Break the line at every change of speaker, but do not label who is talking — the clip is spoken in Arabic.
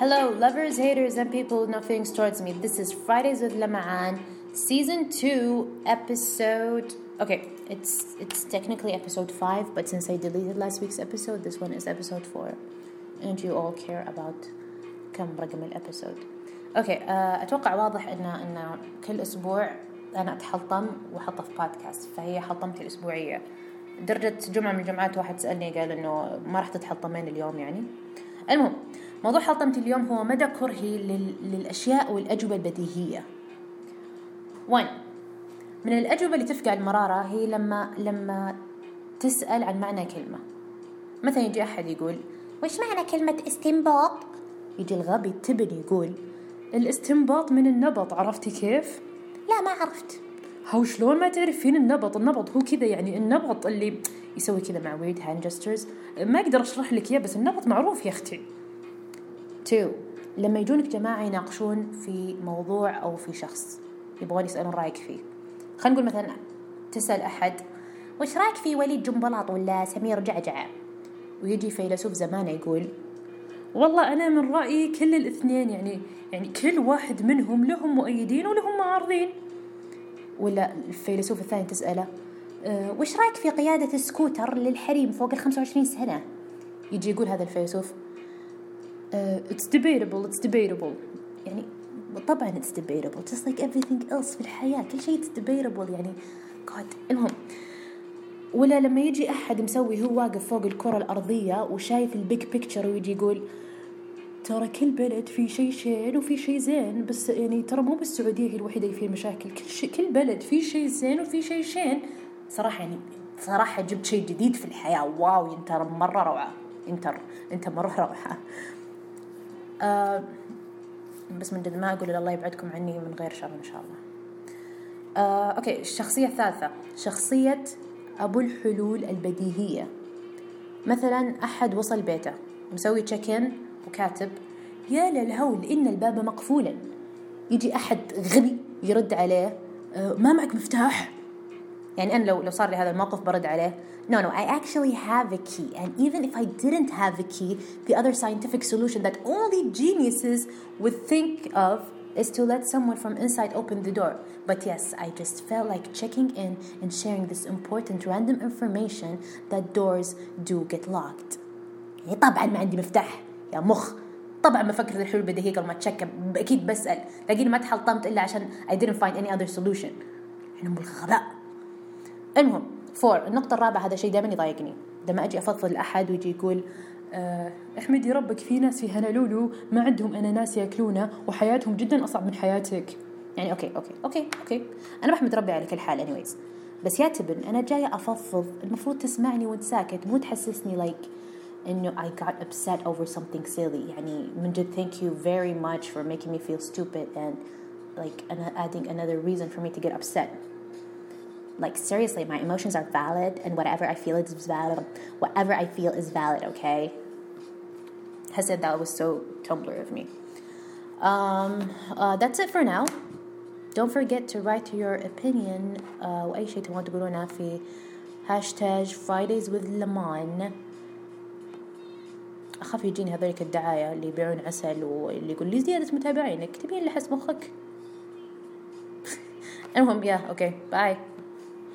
Hello, lovers, haters, and people with no feelings towards me. This is Fridays with Lama'an, season two, episode. Okay, it's it's technically episode five, but since I deleted last week's episode, this one is episode four, and you all care about كم رقم الابيسود. اوكي uh, اتوقع واضح ان ان كل اسبوع انا اتحلطم واحطه في بودكاست فهي حلطمتي الاسبوعيه. درجة جمعة من الجمعات واحد سألني قال إنه ما راح تتحلطمين اليوم يعني المهم موضوع حلطمتي اليوم هو مدى كرهي لل... للأشياء والأجوبة البديهية. وين من الأجوبة اللي تفقع المرارة هي لما لما تسأل عن معنى كلمة. مثلا يجي أحد يقول وش معنى كلمة استنباط؟ يجي الغبي التبن يقول الاستنباط من النبط عرفتي كيف؟ لا ما عرفت. هو شلون ما تعرفين النبط النبط هو كذا يعني النبط اللي يسوي كذا مع with hand gestures ما أقدر أشرح لك إياه بس النبط معروف يا أختي. تو لما يجونك جماعة يناقشون في موضوع أو في شخص يبغون يسألون رأيك فيه. خلينا نقول مثلا تسأل أحد وش رأيك في وليد جنبلاط ولا سمير جعجعة ويجي فيلسوف زمانه يقول والله أنا من رأيي كل الاثنين يعني يعني كل واحد منهم لهم مؤيدين ولهم معارضين. ولا الفيلسوف الثاني تسأله أه وش رأيك في قيادة السكوتر للحريم فوق ال 25 سنة؟ يجي يقول هذا الفيلسوف it's debatable it's debatable. يعني طبعا it's debatable just like everything else في الحياة كل شيء it's debatable يعني God. المهم ولا لما يجي أحد مسوي هو واقف فوق الكرة الأرضية وشايف ال big picture ويجي يقول ترى كل بلد في شيء شين وفي شيء زين بس يعني ترى مو بالسعودية هي الوحيدة اللي فيها مشاكل. كل شيء كل بلد في شيء زين وفي شيء شين. صراحة يعني صراحة جبت شيء جديد في الحياة. wow انت مرة روعة. انت انت مرة روعة. آه بس من جد ما أقول الله يبعدكم عني من غير شر إن شاء الله. آه okay الشخصية الثالثة شخصية أبو الحلول البديهية. مثلا أحد وصل بيته مسوي check in وكاتب يا للهول إن الباب مقفولا. يجي أحد غبي يرد عليه آه ما معك مفتاح. يعني أنا لو لو صار لي هذا الموقف برد عليه no no I actually have a key and even if I didn't have a key the other scientific solution that only geniuses would think of is to let someone from inside open the door but yes I just felt like checking in and sharing this important random information that doors do get locked يعني طبعا ما عندي مفتاح يا مخ طبعا بفكر في الحلول البديهية قبل ما اتشكى اكيد بسأل تلاقيني ما تحلطمت الا عشان I didn't find any other solution احنا بالغباء المهم four النقطة الرابعة هذا شيء دائما يضايقني. لما أجي أفضفض لأحد ويجي يقول أه أحمدي ربك في ناس في هونولولو ما عندهم أناناس ياكلونه وحياتهم جدا أصعب من حياتك. يعني okay okay okay okay. أنا بحمد ربي على كل حال anyways. بس يا تبن أنا جاية أفضفض المفروض تسمعني وأنت ساكت مو تحسسني like إنه I got upset over something silly. يعني من جد thank you very much for making me feel stupid and like adding another reason for me to get upset. like seriously my emotions are valid and whatever i feel is valid whatever i feel is valid okay has said that was so tumblr of me um, uh, that's it for now don't forget to write your opinion uh, واي شيء تبغون تقولونه في هاشتاج Fridays with Laman أخاف يجيني هذولك الدعاية اللي يبيعون عسل واللي يقول لي زيادة متابعينك تبين لحس مخك المهم يا اوكي باي